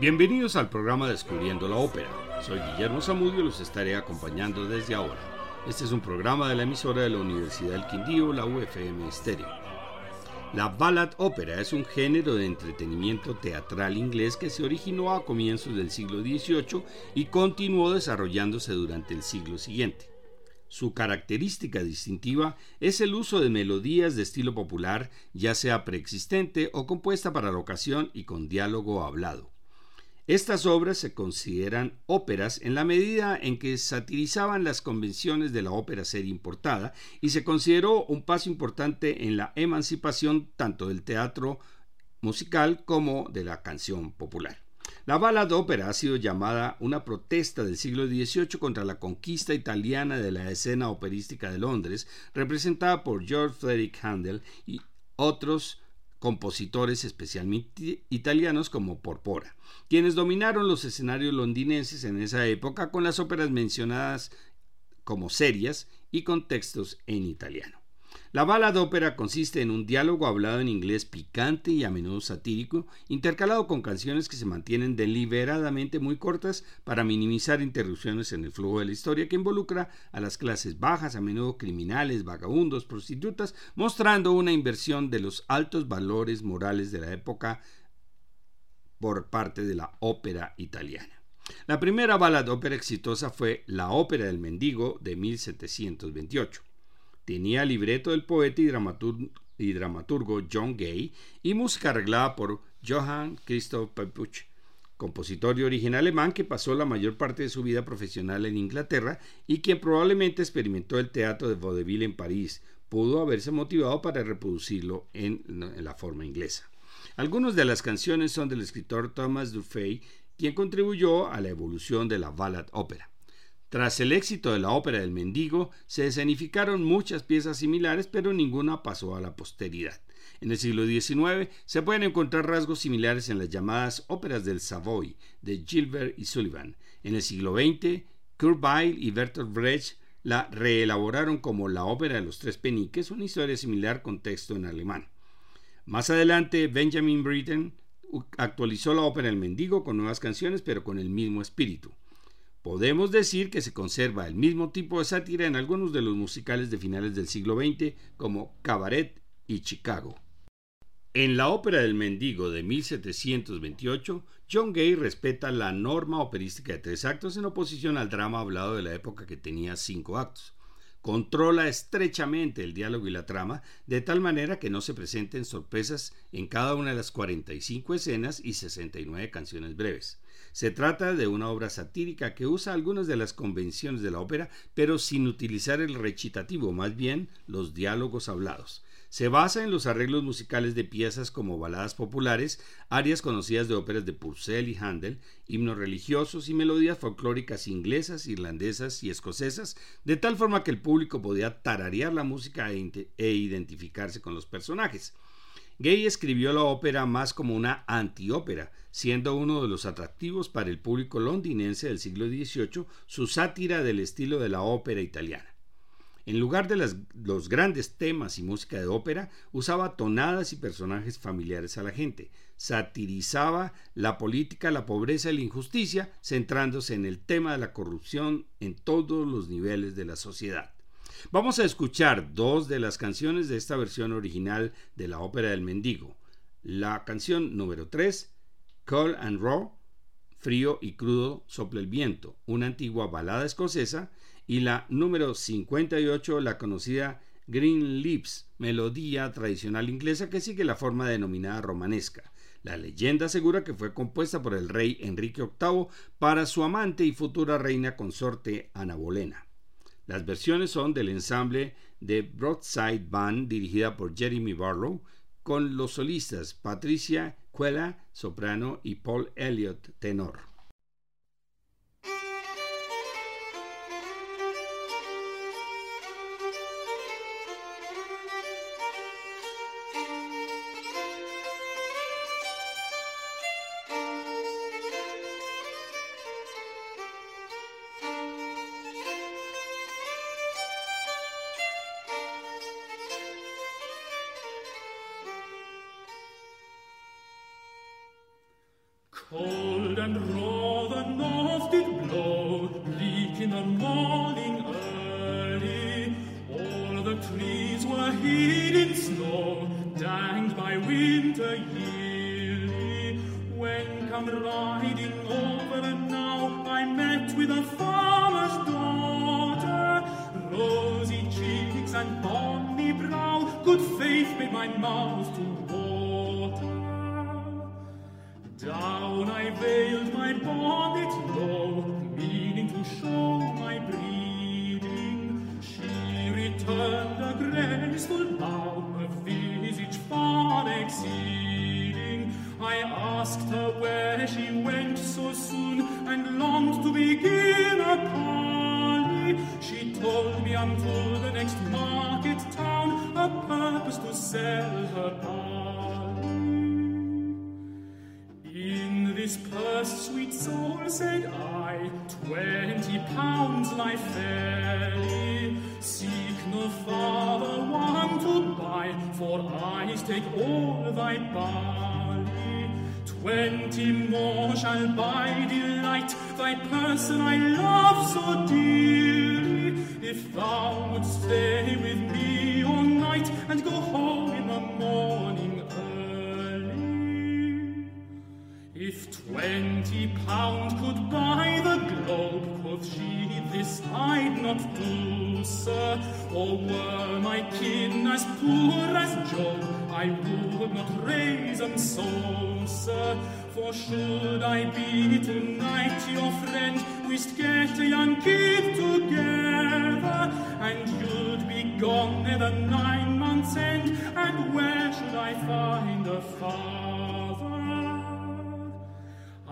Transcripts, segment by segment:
Bienvenidos al programa Descubriendo la Ópera. Soy Guillermo Zamudio y los estaré acompañando desde ahora. Este es un programa de la emisora de la Universidad del Quindío, la UFM Stereo. La ballad ópera es un género de entretenimiento teatral inglés que se originó a comienzos del siglo XVIII y continuó desarrollándose durante el siglo siguiente. Su característica distintiva es el uso de melodías de estilo popular, ya sea preexistente o compuesta para la ocasión y con diálogo hablado. Estas obras se consideran óperas en la medida en que satirizaban las convenciones de la ópera serie importada y se consideró un paso importante en la emancipación tanto del teatro musical como de la canción popular. La ballad ópera ha sido llamada una protesta del siglo XVIII contra la conquista italiana de la escena operística de Londres, representada por George Frederick Handel y otros compositores especialmente italianos como Porpora, quienes dominaron los escenarios londinenses en esa época con las óperas mencionadas como serias y con textos en italiano. La bala de ópera consiste en un diálogo hablado en inglés picante y a menudo satírico, intercalado con canciones que se mantienen deliberadamente muy cortas para minimizar interrupciones en el flujo de la historia que involucra a las clases bajas, a menudo criminales, vagabundos, prostitutas, mostrando una inversión de los altos valores morales de la época por parte de la ópera italiana. La primera de ópera exitosa fue La ópera del mendigo de 1728. Tenía libreto del poeta y dramaturgo, John Gay y música arreglada por Johann Christoph Pepuch, compositor y origen alemán que pasó la mayor parte de su vida profesional en Inglaterra y quien probablemente experimentó el teatro de vaudeville en París. Pudo haberse motivado para reproducirlo en, en la forma inglesa. Algunas de las canciones son del escritor Thomas Dufay, quien contribuyó a la evolución de la ballad ópera. Tras el éxito de la ópera del mendigo, se escenificaron muchas piezas similares, pero ninguna pasó a la posteridad. En el siglo XIX se pueden encontrar rasgos similares en las llamadas óperas del Savoy de Gilbert y Sullivan. En el siglo XX, Weill y Bertolt Brecht la reelaboraron como la ópera de los tres peniques, una historia similar con texto en alemán. Más adelante, Benjamin Britten actualizó la ópera El Mendigo con nuevas canciones, pero con el mismo espíritu. Podemos decir que se conserva el mismo tipo de sátira en algunos de los musicales de finales del siglo XX como Cabaret y Chicago. En la ópera del mendigo de 1728, John Gay respeta la norma operística de tres actos en oposición al drama hablado de la época que tenía cinco actos. Controla estrechamente el diálogo y la trama, de tal manera que no se presenten sorpresas en cada una de las 45 escenas y 69 canciones breves. Se trata de una obra satírica que usa algunas de las convenciones de la ópera, pero sin utilizar el recitativo, más bien los diálogos hablados. Se basa en los arreglos musicales de piezas como baladas populares, arias conocidas de óperas de Purcell y Handel, himnos religiosos y melodías folclóricas inglesas, irlandesas y escocesas, de tal forma que el público podía tararear la música e, e identificarse con los personajes. Gay escribió la ópera más como una antiópera, siendo uno de los atractivos para el público londinense del siglo XVIII su sátira del estilo de la ópera italiana. En lugar de los grandes temas y música de ópera, usaba tonadas y personajes familiares a la gente. Satirizaba la política, la pobreza y la injusticia, centrándose en el tema de la corrupción en todos los niveles de la sociedad. Vamos a escuchar dos de las canciones de esta versión original de la ópera del mendigo. La canción número 3, Cold and Raw, Frío y crudo sopla el viento, una antigua balada escocesa, y la número 58, la conocida Green Lips, melodía tradicional inglesa que sigue la forma denominada romanesca. La leyenda asegura que fue compuesta por el rey Enrique VIII para su amante y futura reina consorte Ana Bolena. Las versiones son del ensamble de Broadside Band dirigida por Jeremy Barlow, con los solistas Patricia Cuela, soprano, y Paul Elliott, tenor. Trees were hid in snow, danged by winter yearly. When come riding over the now, I met with a farmer's daughter. Rosy cheeks and bonny brow, good faith made my mouth to water. Down I veiled my bonnet take all thy barley. Twenty more shall buy delight, thy person I love so dearly. If thou wouldst stay with me all night, and go home in the morning If twenty pound could buy the globe, quoth she, this I'd not do, sir. Or were my kin as poor as Job, I would not raise them so, sir. For should I be tonight your friend, we'd get a young kid together, and you'd be gone at the nine months' end, and where should I find a father?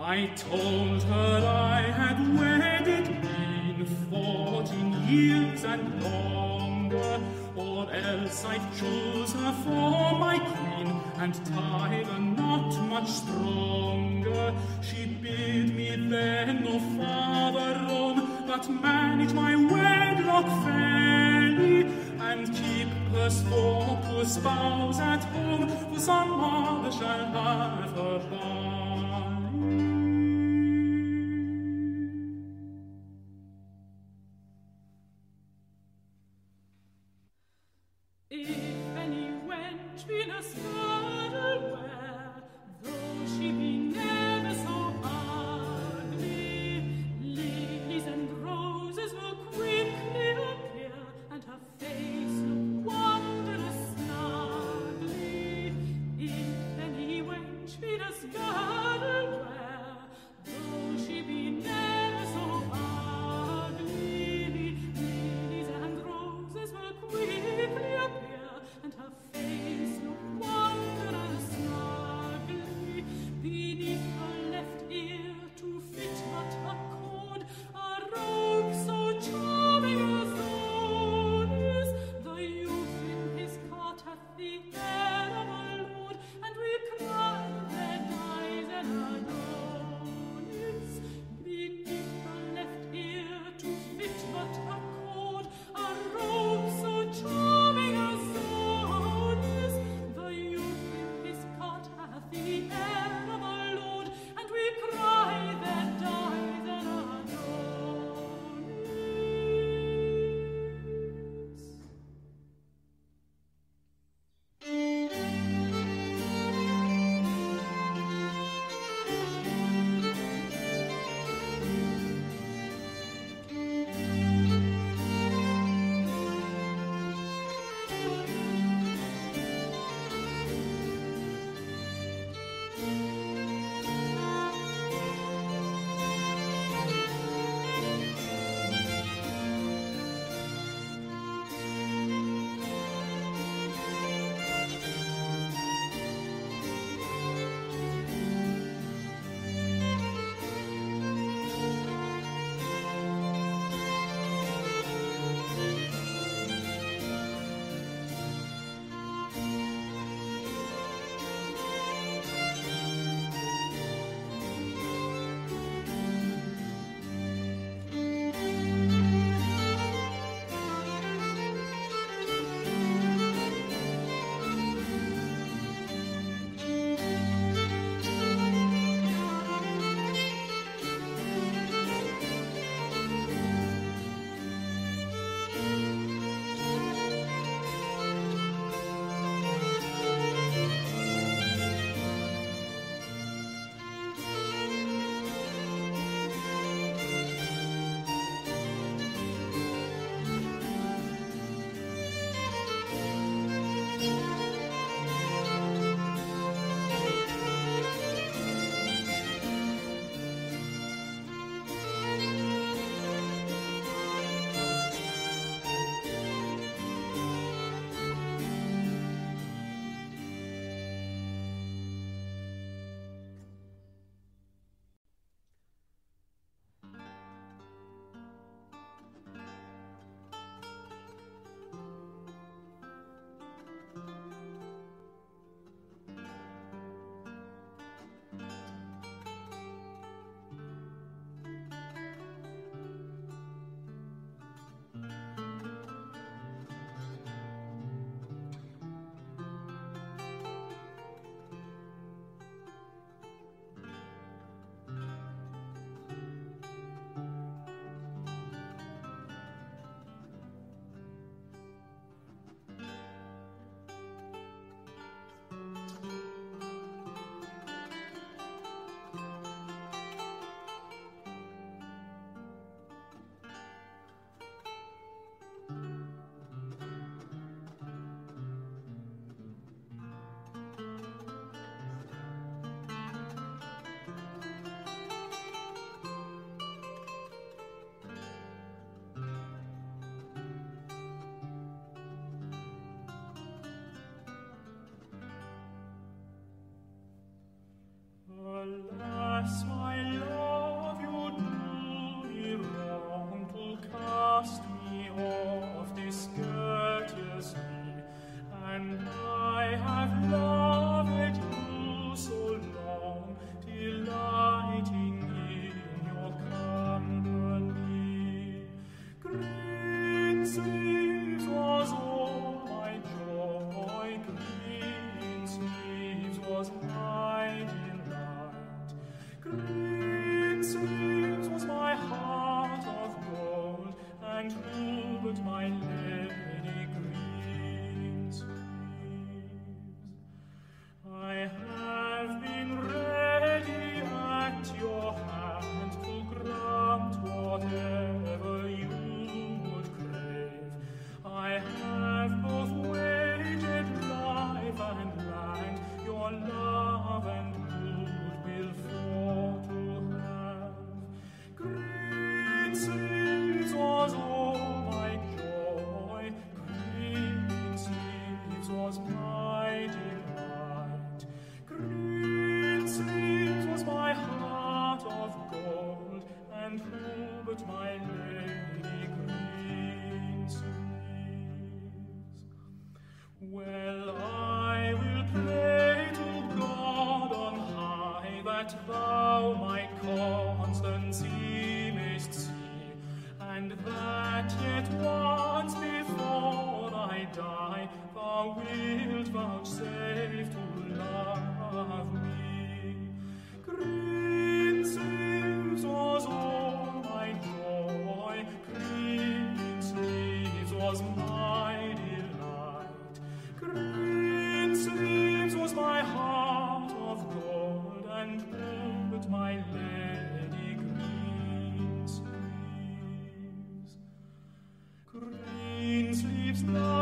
I told her I had wedded been fourteen years and longer, or else I'd choose her for my queen and tie the knot much stronger. She bid me then no farther roam, but manage my wedlock fairly and keep purse for poor spouse at home, for some mother shall have her bar. stars.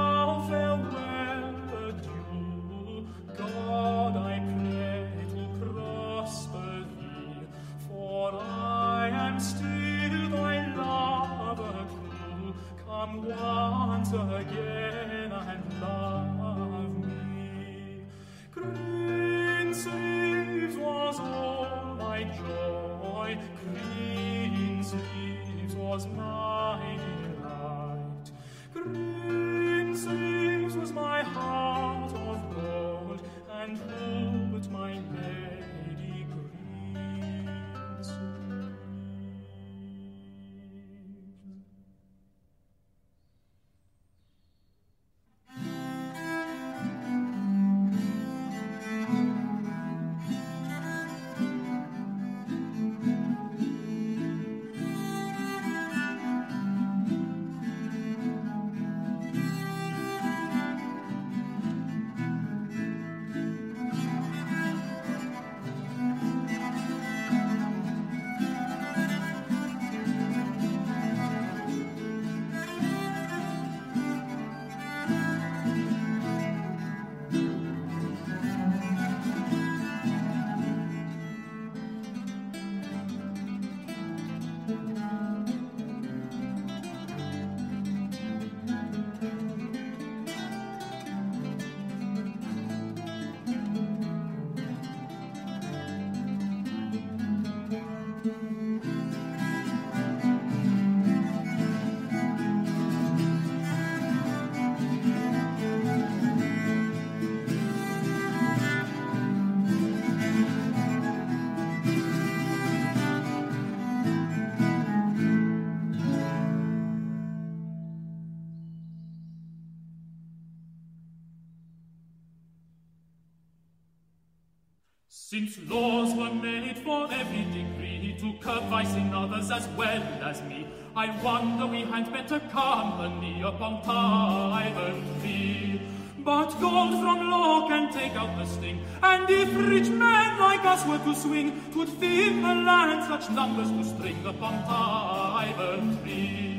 Since laws were made for every degree to curb vice in others as well as me, I wonder we had better company upon Tyburn Tree. But gold from law can take out the sting, and if rich men like us were to swing, twould fill the land such numbers to string upon Tyburn Tree.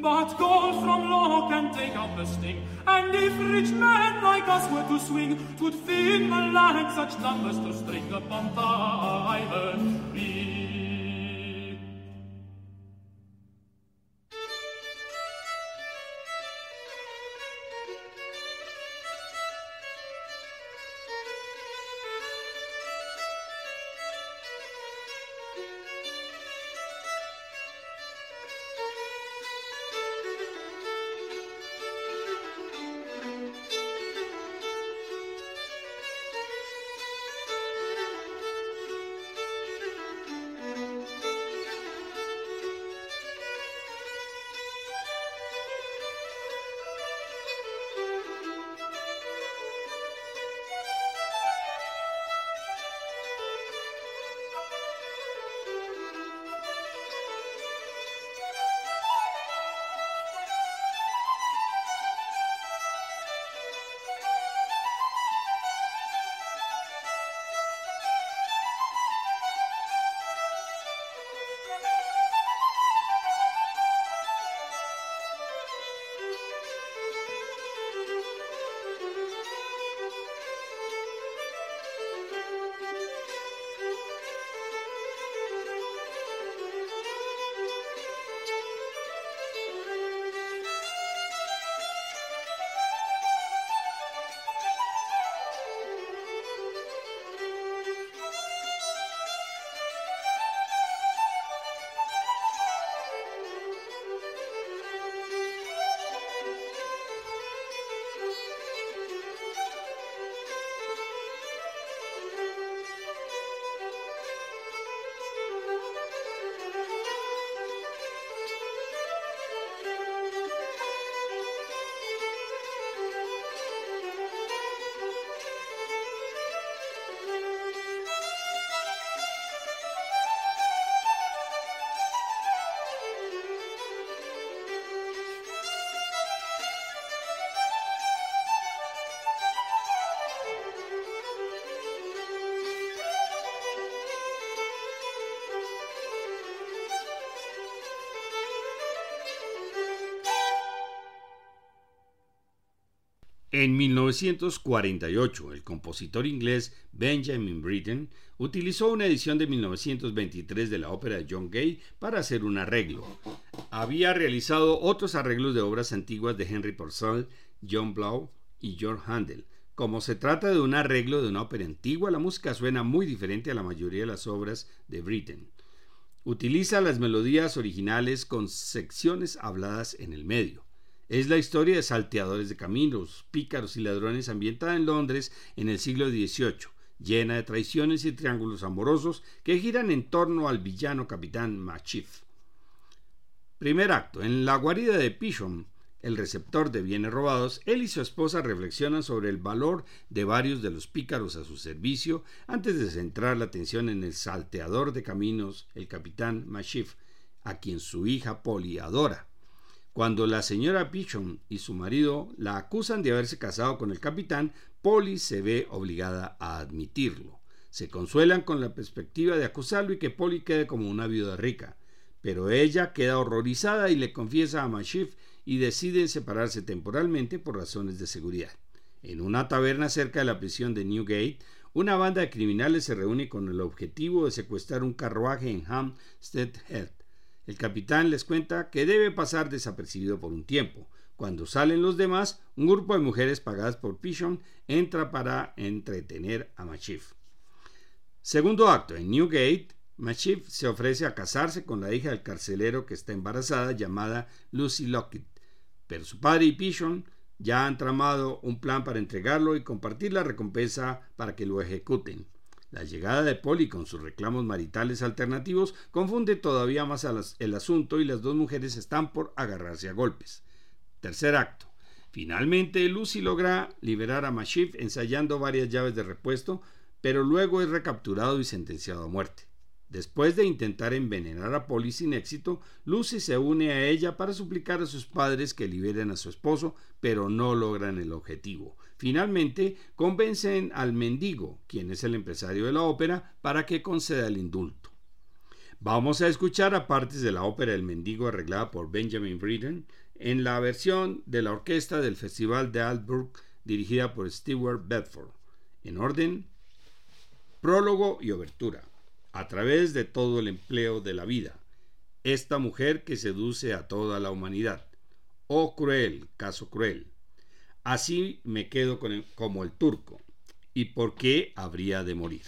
But gold from law can take out the sting, and if rich men like us were to swing, twould fill the land such numbers to string upon island tree. En 1948, el compositor inglés Benjamin Britten utilizó una edición de 1923 de la ópera de John Gay para hacer un arreglo. Había realizado otros arreglos de obras antiguas de Henry Purcell, John Blow y George Handel. Como se trata de un arreglo de una ópera antigua, la música suena muy diferente a la mayoría de las obras de Britten. Utiliza las melodías originales con secciones habladas en el medio. Es la historia de salteadores de caminos, pícaros y ladrones ambientada en Londres en el siglo XVIII, llena de traiciones y triángulos amorosos que giran en torno al villano capitán Machif. Primer acto. En la guarida de Pishon, el receptor de bienes robados, él y su esposa reflexionan sobre el valor de varios de los pícaros a su servicio antes de centrar la atención en el salteador de caminos, el capitán Mashif, a quien su hija Polly adora. Cuando la señora Pichon y su marido la acusan de haberse casado con el capitán, Polly se ve obligada a admitirlo. Se consuelan con la perspectiva de acusarlo y que Polly quede como una viuda rica. Pero ella queda horrorizada y le confiesa a Mashif y deciden separarse temporalmente por razones de seguridad. En una taberna cerca de la prisión de Newgate, una banda de criminales se reúne con el objetivo de secuestrar un carruaje en Hampstead Head. El capitán les cuenta que debe pasar desapercibido por un tiempo. Cuando salen los demás, un grupo de mujeres pagadas por Pishon entra para entretener a Machif. Segundo acto. En Newgate, Machif se ofrece a casarse con la hija del carcelero que está embarazada llamada Lucy Lockett pero su padre y Pishon ya han tramado un plan para entregarlo y compartir la recompensa para que lo ejecuten. La llegada de Polly con sus reclamos maritales alternativos confunde todavía más el asunto y las dos mujeres están por agarrarse a golpes. Tercer acto. Finalmente, Lucy logra liberar a Mashif ensayando varias llaves de repuesto, pero luego es recapturado y sentenciado a muerte. Después de intentar envenenar a Polly sin éxito, Lucy se une a ella para suplicar a sus padres que liberen a su esposo, pero no logran el objetivo. Finalmente, convencen al mendigo, quien es el empresario de la ópera, para que conceda el indulto. Vamos a escuchar a partes de la ópera El mendigo arreglada por Benjamin Britten en la versión de la orquesta del Festival de Albrook dirigida por Stewart Bedford. En orden, prólogo y obertura a través de todo el empleo de la vida. Esta mujer que seduce a toda la humanidad. Oh cruel, caso cruel. Así me quedo con como el turco. ¿Y por qué habría de morir?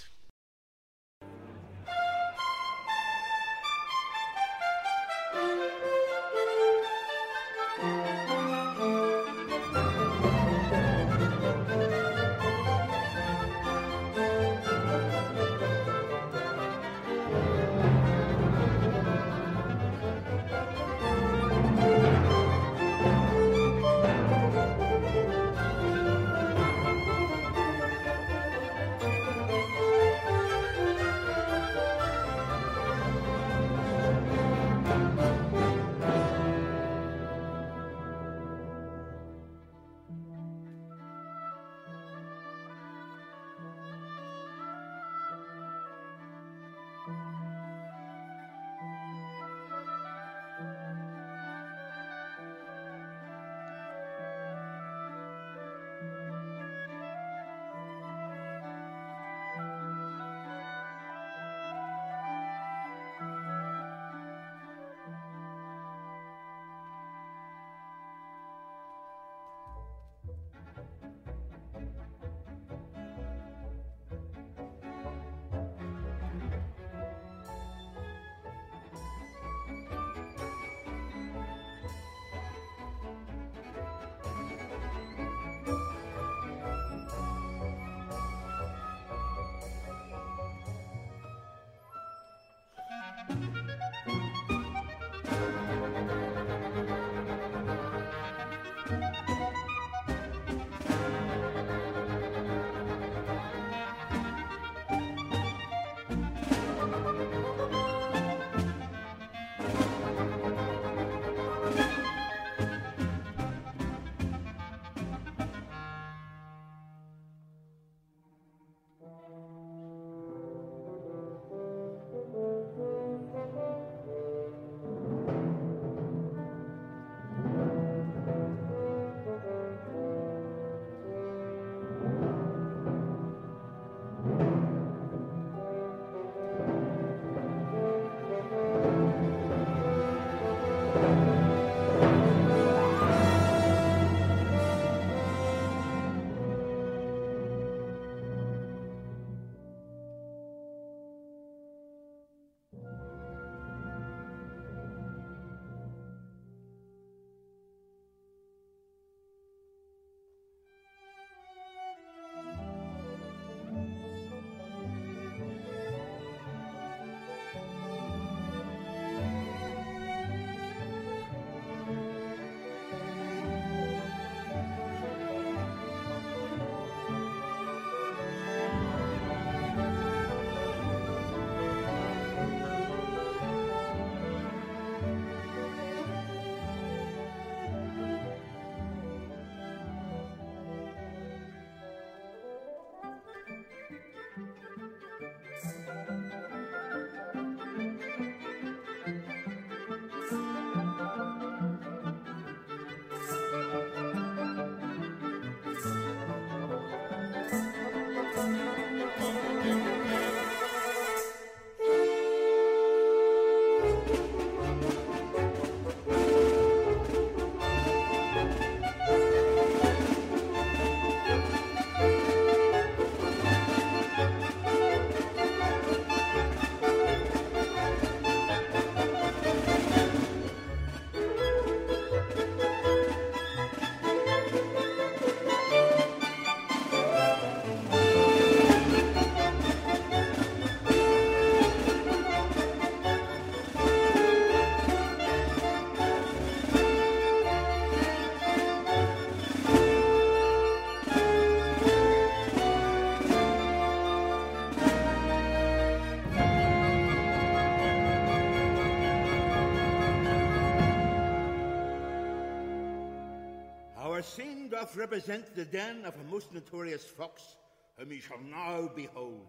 doth represent the den of a most notorious fox, whom you shall now behold,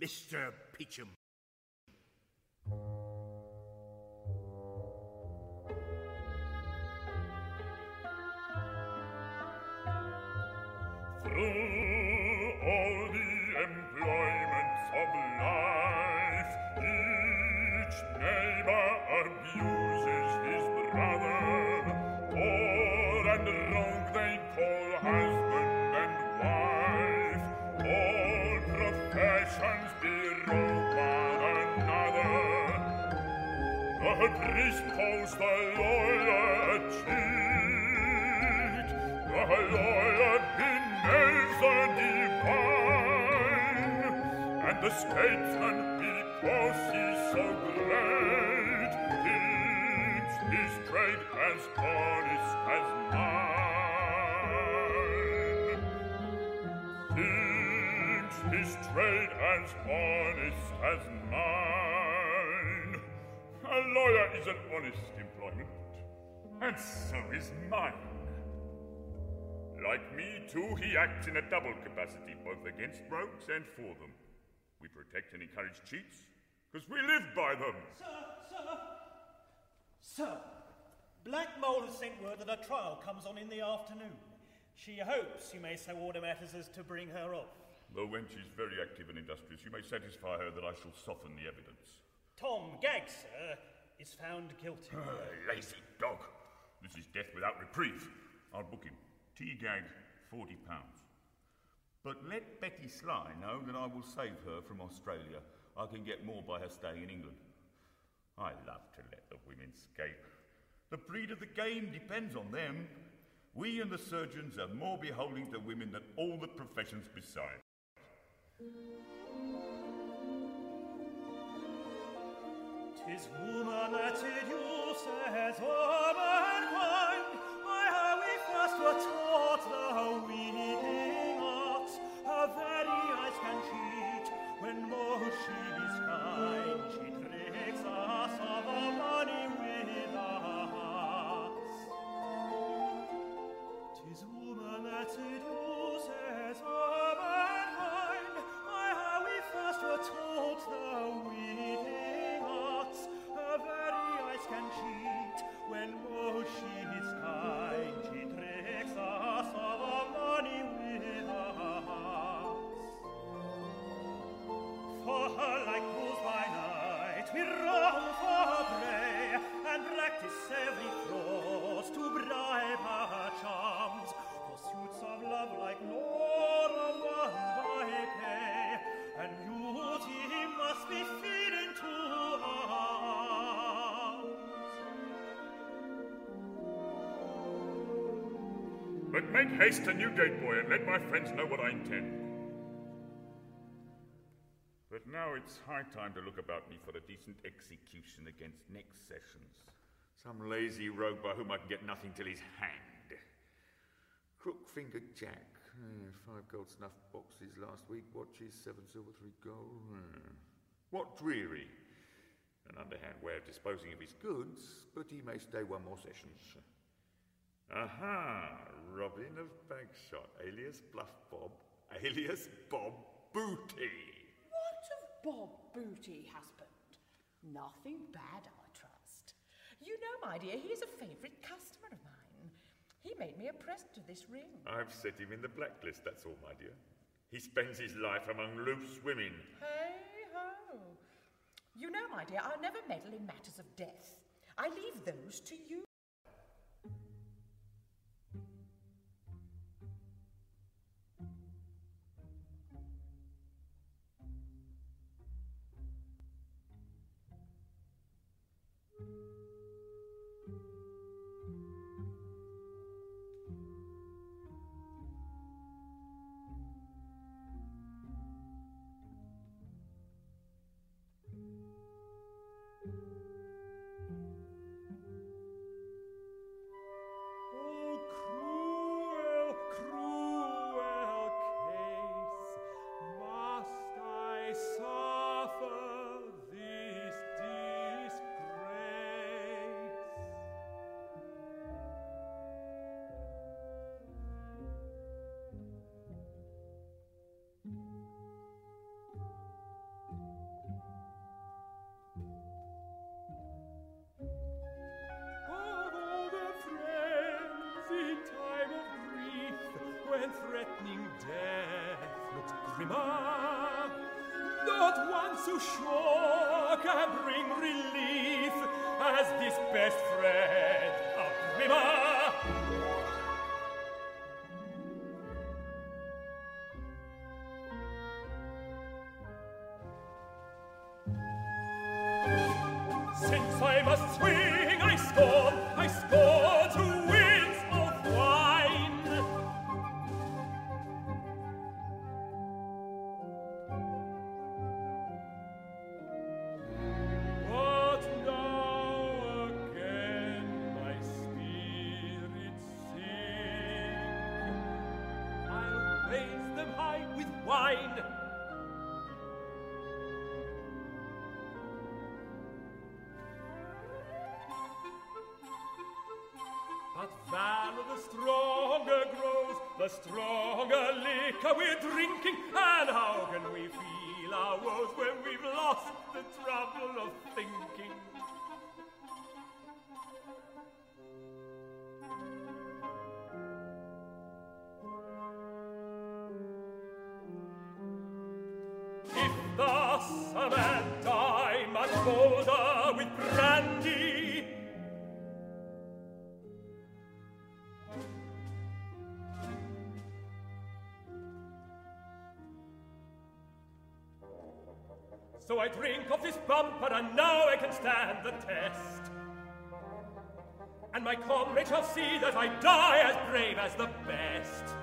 Mr. Peacham. The statesman, because he's so great, thinks his trade as honest as mine. Thinks his trade as honest as mine. A lawyer is an honest employment, and so is mine. Like me, too, he acts in a double capacity, both against rogues and for them. We protect and encourage cheats, because we live by them. Sir, sir, sir, Black Mole has sent word that a trial comes on in the afternoon. She hopes you may so order matters as to bring her off. Though wench is very active and industrious. You may satisfy her that I shall soften the evidence. Tom Gag, sir, is found guilty. Ah, lazy dog. This is death without reprieve. I'll book him. Tea gag, forty pounds. But let Betty Sly know that I will save her from Australia. I can get more by her staying in England. I love to let the women escape. The breed of the game depends on them. We and the surgeons are more beholding to women than all the professions beside. Tis woman that seduces womankind, she is kind. She make haste to Newgate, boy, and let my friends know what I intend. But now it's high time to look about me for a decent execution against next sessions. Some lazy rogue by whom I can get nothing till he's hanged. Crook fingered Jack. Eh, five gold snuff boxes last week. Watches, seven silver, three gold. Eh. What dreary? An underhand way of disposing of his goods, but he may stay one more sessions. Aha! Robin of Bagshot, alias Bluff Bob, alias Bob Booty. What of Bob Booty, husband? Nothing bad, I trust. You know, my dear, he is a favourite customer of mine. He made me a present of this ring. I've set him in the blacklist, that's all, my dear. He spends his life among loose women. Hey ho! You know, my dear, I'll never meddle in matters of death. I leave those to you. was. We're drinking. Drink of this bumper, and now I can stand the test. And my comrades shall see that I die as brave as the best.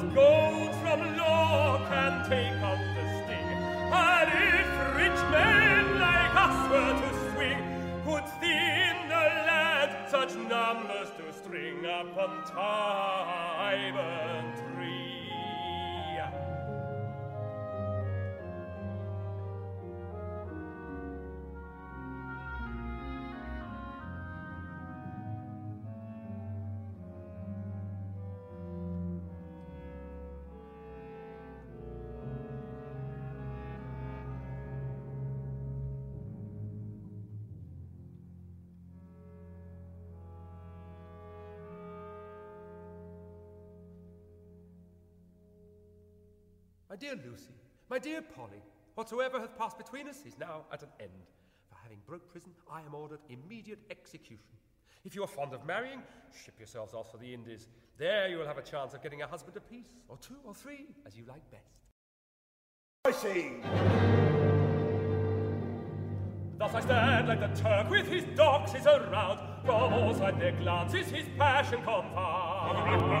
But gold from law can take out the sting, and if rich men like us were to swing, could thin the land such numbers to string upon Tyburn My dear Lucy, my dear Polly, whatsoever hath passed between us is now at an end. For having broke prison, I am ordered immediate execution. If you are fond of marrying, ship yourselves off for the Indies. There you will have a chance of getting a husband apiece, or two or three, as you like best. I see. Thus I stand like the Turk with his doxes around, from all sides their glances his passion confounds.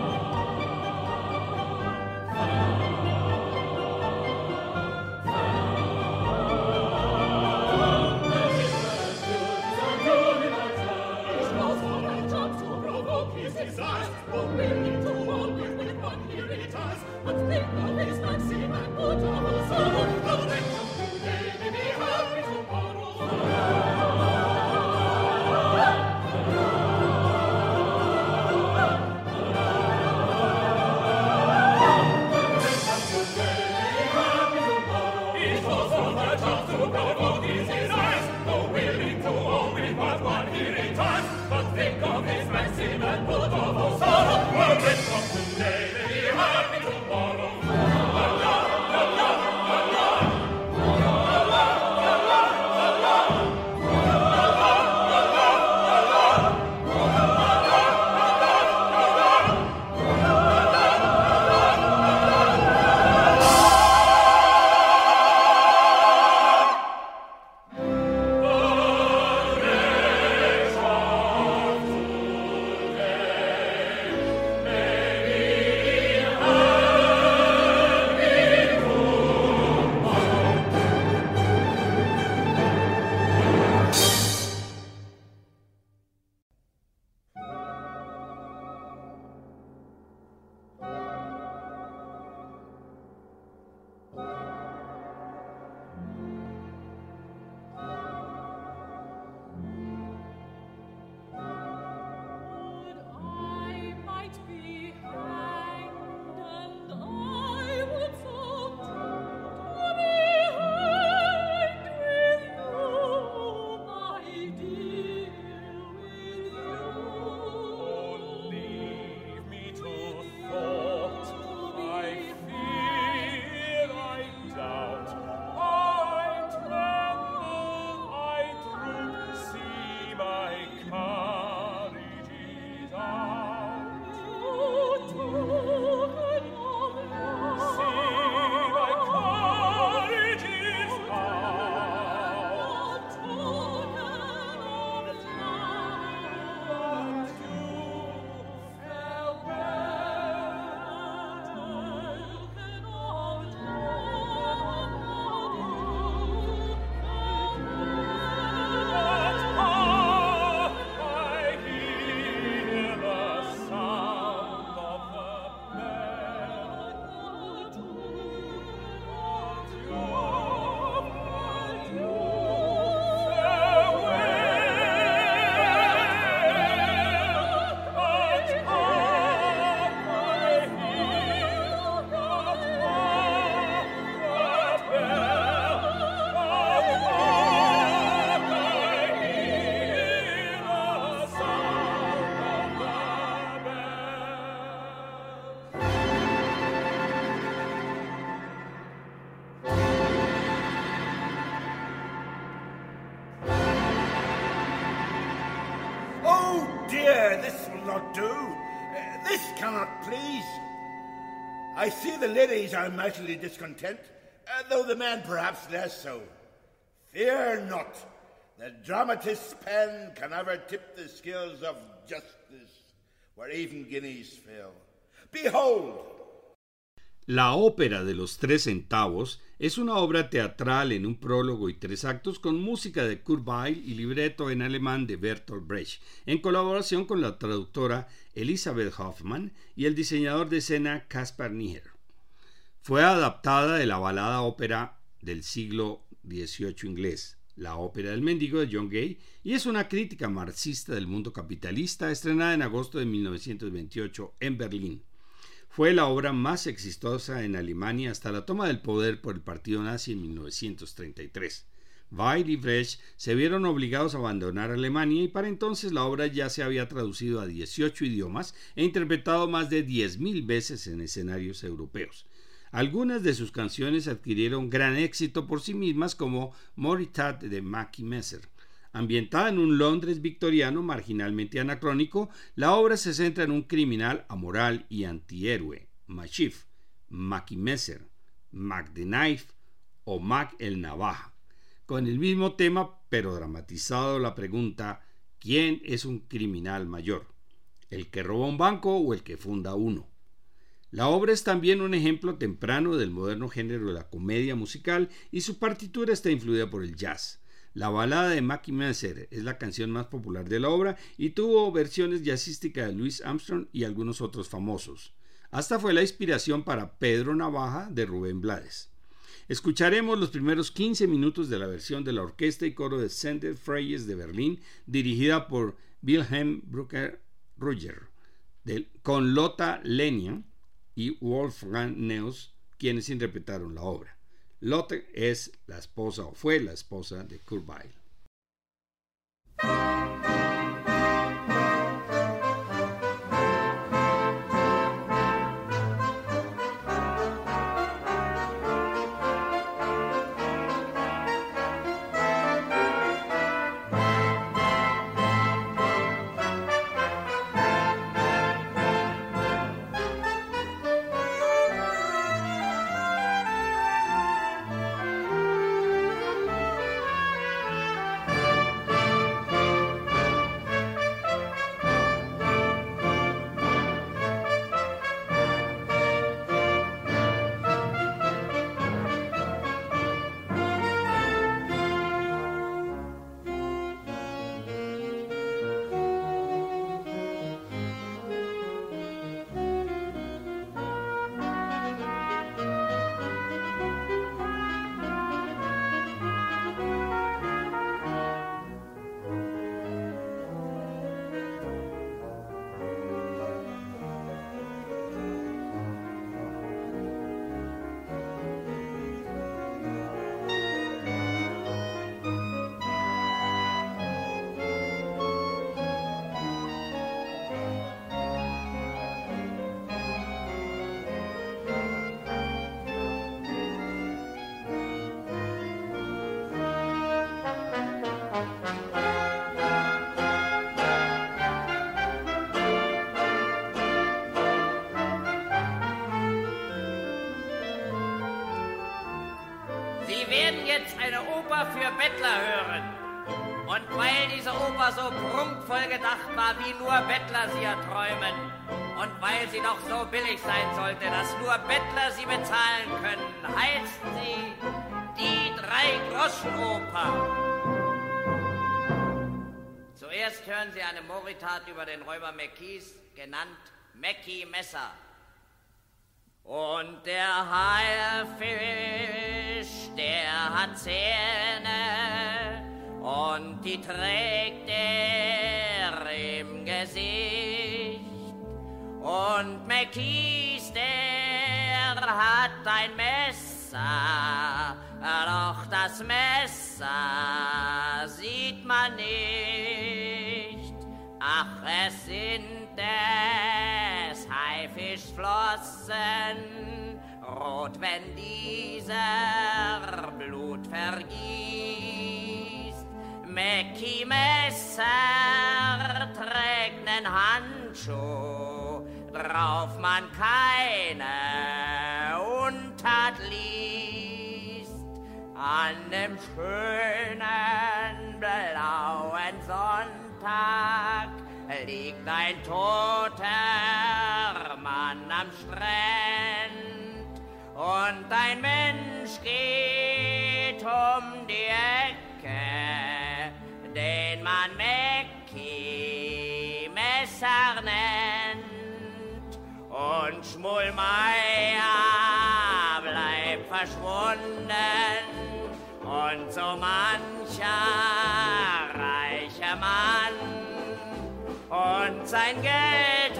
Ladies are mightily discontent, uh, though the men perhaps less so. Fear not. The dramatist's pen can never tip the skills of justice where even guineas fail. Behold, La ópera de los tres centavos es una obra teatral en un prólogo y tres actos con música de Kurt Weill y libreto en alemán de Bertolt Brecht, en colaboración con la traductora Elisabeth Hoffmann y el diseñador de escena Caspar Nier. Fue adaptada de la balada ópera del siglo XVIII inglés, La ópera del mendigo de John Gay, y es una crítica marxista del mundo capitalista estrenada en agosto de 1928 en Berlín. Fue la obra más exitosa en Alemania hasta la toma del poder por el partido nazi en 1933. Weil y Brecht se vieron obligados a abandonar Alemania y para entonces la obra ya se había traducido a 18 idiomas e interpretado más de 10.000 veces en escenarios europeos. Algunas de sus canciones adquirieron gran éxito por sí mismas como Moritat de Mackie Messer, Ambientada en un Londres victoriano marginalmente anacrónico, la obra se centra en un criminal amoral y antihéroe, Machif, Mackie Messer, Mac the Knife o Mac el Navaja. Con el mismo tema, pero dramatizado la pregunta, ¿quién es un criminal mayor? ¿El que roba un banco o el que funda uno? La obra es también un ejemplo temprano del moderno género de la comedia musical y su partitura está influida por el jazz. La balada de Mackie Messer es la canción más popular de la obra y tuvo versiones jazzísticas de Louis Armstrong y algunos otros famosos. Hasta fue la inspiración para Pedro Navaja de Rubén Blades. Escucharemos los primeros 15 minutos de la versión de la orquesta y coro de Sender Freyes de Berlín, dirigida por Wilhelm Brucker Ruger, con Lotta Lenia y Wolfgang Neus, quienes interpretaron la obra. Lotte es la esposa o fue la esposa de Kurt. Für Bettler hören. Und weil diese Oper so prunkvoll gedacht war, wie nur Bettler sie erträumen, und weil sie doch so billig sein sollte, dass nur Bettler sie bezahlen können, heißt sie die Drei-Groschen-Oper. Zuerst hören Sie eine Moritat über den Räuber Meckis, genannt Mecki Messer. Und der Haiffisch, der hat Zähne und die trägt er im Gesicht. Und McKees, der hat ein Messer, doch das Messer sieht man nicht. Ach, es sind des Haifischflossen, rot, wenn dieser Blut vergießt. Mäcki Messer trägt einen Handschuh, drauf man keine Untat liest. An dem schönen blauen Sonntag liegt ein toter am Strand. Und ein Mensch geht um die Ecke, den man Mäcki Messer nennt. Und Schmulmeier bleibt verschwunden. Und so mancher reicher Mann. Und sein Geld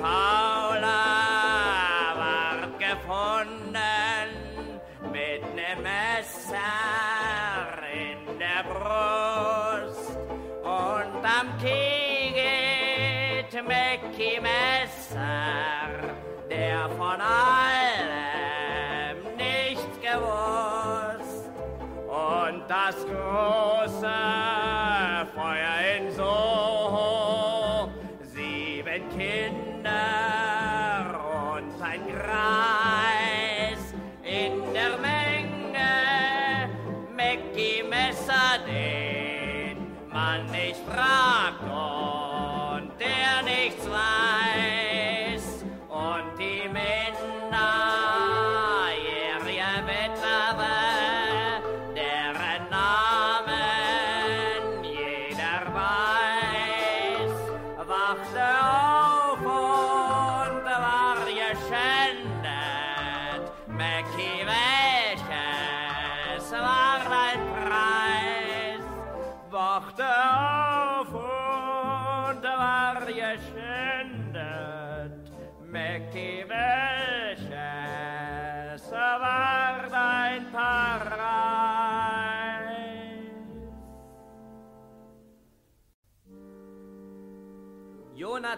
Tauler ward gefunden mit nem Messer in der Brust. Und am Knie geht Mackie Messer der von allem nichts gewusst. Und das große Mackie Messer, den man nicht fragt und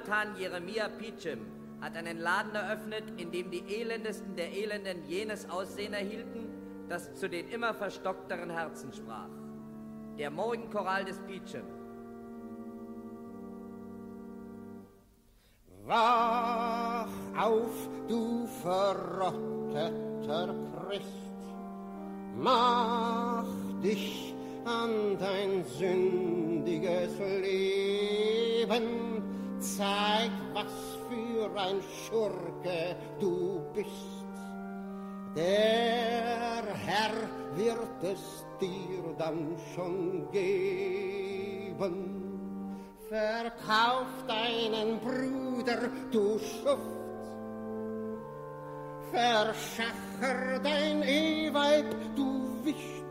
Jonathan Jeremia Peacham hat einen Laden eröffnet, in dem die Elendesten der Elenden jenes Aussehen erhielten, das zu den immer verstockteren Herzen sprach. Der Morgenchoral des Peacham. Wach auf, du verrotteter Christ, mach dich an dein sündiges Leben, zeig, was für ein Schurke du bist. Der Herr wird es dir dann schon geben. Verkauf deinen Bruder, du Schuft. Verschacher dein Eheweib, du Wicht.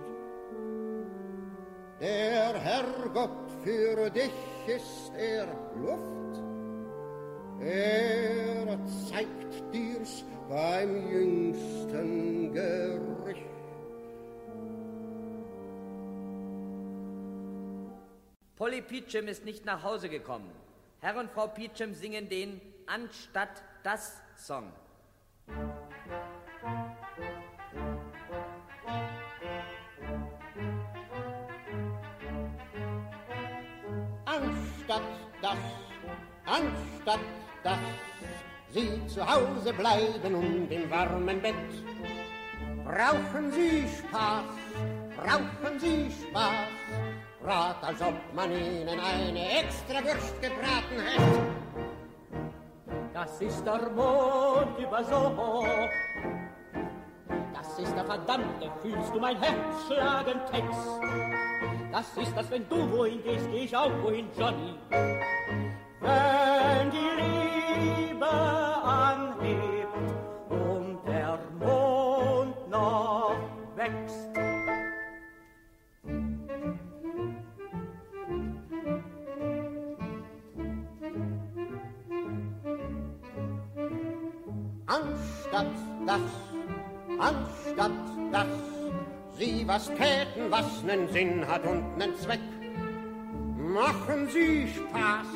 Der Herrgott für dich ist er Luft. Er zeigt dir's beim jüngsten Gericht. Polly Peachum ist nicht nach Hause gekommen. Herr und Frau Peachum singen den Anstatt das Song. Anstatt das, Sie zu Hause bleiben und im warmen Bett. Brauchen Sie Spaß, brauchen Sie Spaß, Rat, als ob man Ihnen eine extra Wurst gebraten hätte. Das ist der Mond über so. Das ist der verdammte, fühlst du mein Herz schlagen Text. Das ist das, wenn du wohin gehst, geh ich auch wohin, Johnny. Wenn die Liebe anhebt und der Mond noch wächst. Anstatt das, anstatt das, Sie was täten, was nen Sinn hat und nen Zweck. Machen Sie Spaß,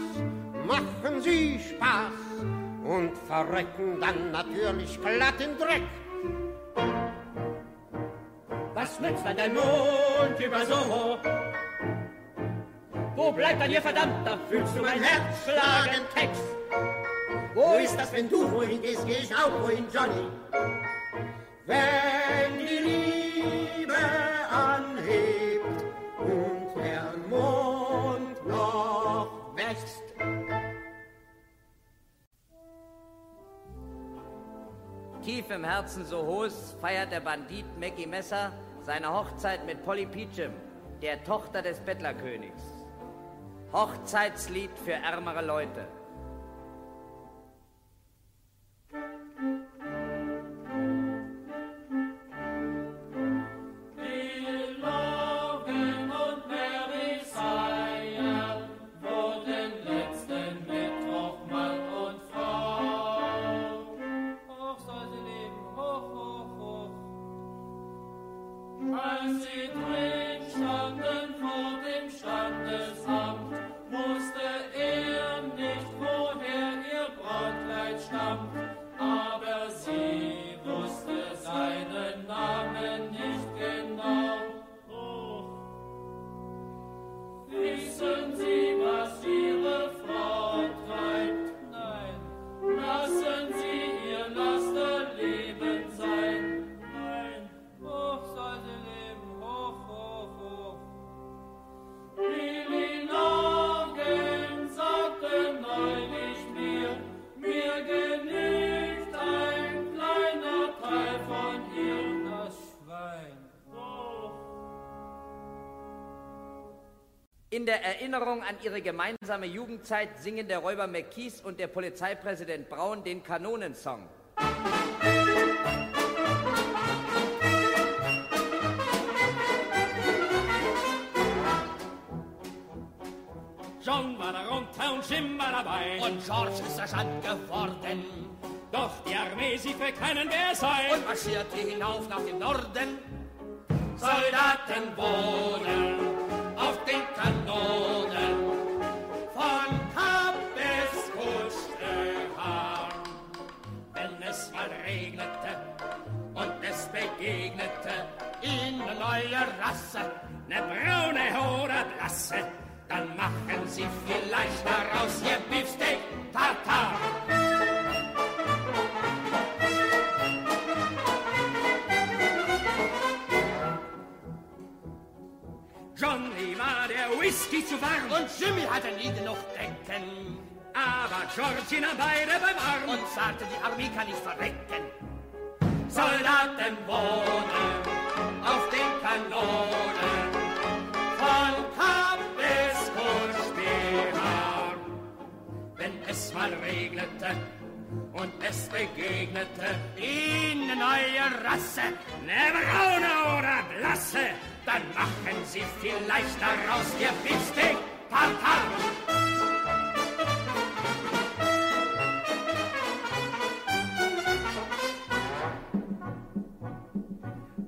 machen Sie Spaß, und verrecken dann natürlich glatt in Dreck. Was nützt dann der Mond über Soho? Wo bleibt dann ihr Verdammter? Fühlst du mein Herz schlagen, Tex? Wo ist das, wenn du wohin gehst, geh ich auch wohin, Johnny. Wenn Tief im Herzen so Sohos feiert der Bandit Maggie Messer seine Hochzeit mit Polly Peachum, der Tochter des Bettlerkönigs. Hochzeitslied für ärmere Leute. Erinnerung an ihre gemeinsame Jugendzeit singen der Räuber McKees und der Polizeipräsident Braun den Kanonensong. John war da runter und Jim war dabei. Und George ist Sergeant geworden. Doch die Armee, sie verkennen, wer sei. Und marschierte hinauf nach dem Norden. Soldaten Rasse, ne braune oder blasse, dann machen sie vielleicht daraus ihr Beefsteak Tartar. Johnny war der Whisky zu warm und Jimmy hatte nie genug Denken. Aber Georgie nahm beide beim Arm und sagte, die Armee kann nicht verrecken. Soldaten wohnen auf den Kanonen von Kap bis Kuschbehar. Wenn es mal regnete und es begegnete ihnen neue Rasse, ne braune oder blasse, dann machen sie vielleicht daraus ihr Beefsteak Tartar.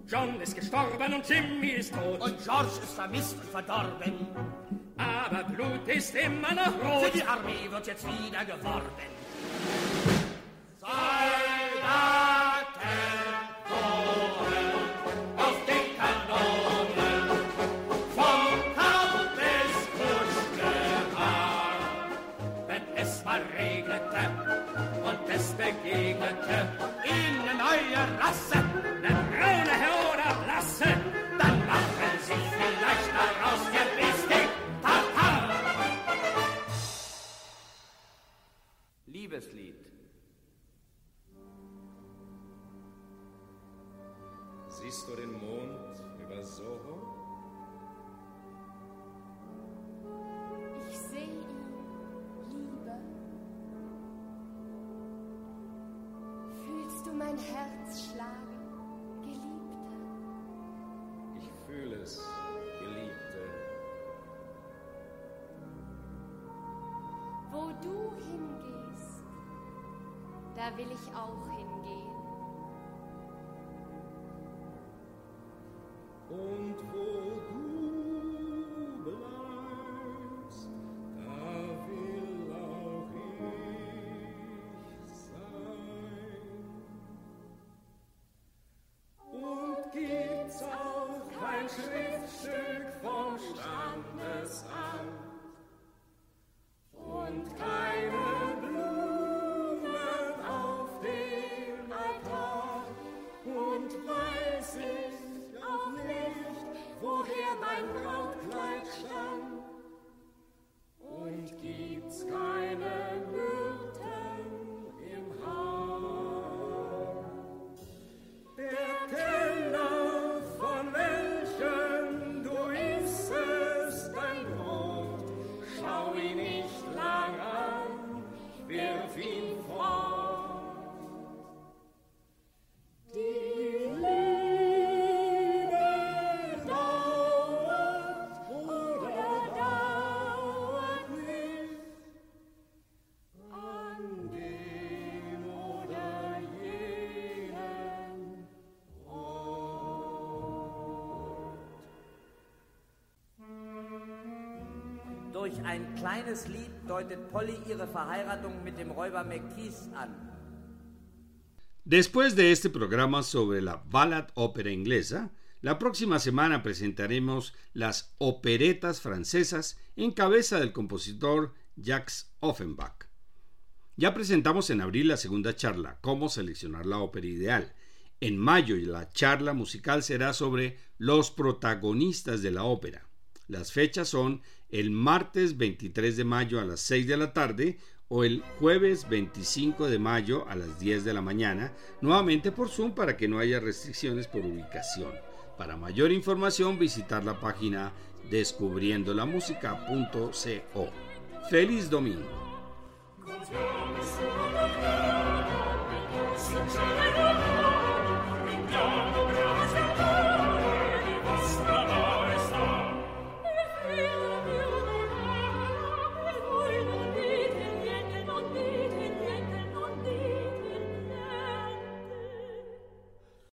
John ist gestorben und Jimmy ist tot. Und George ist vermisst und verdorben. Aber Blut ist immer noch rot. Für die Armee wird jetzt wieder geworben. Ein kleines Lied deutet Polly ihre Verheiratung mit dem Räuber McKees an. Después de este programa sobre la ballad ópera inglesa, la próxima semana presentaremos las operetas francesas en cabeza del compositor Jacques Offenbach. Ya presentamos en abril la segunda charla, Cómo seleccionar la ópera ideal. En mayo la charla musical será sobre los protagonistas de la ópera. Las fechas son el martes 23 de mayo a las 6 de la tarde o el jueves 25 de mayo a las 10 de la mañana, nuevamente por Zoom para que no haya restricciones por ubicación. Para mayor información visitar la página descubriendolamusica.co. Feliz domingo.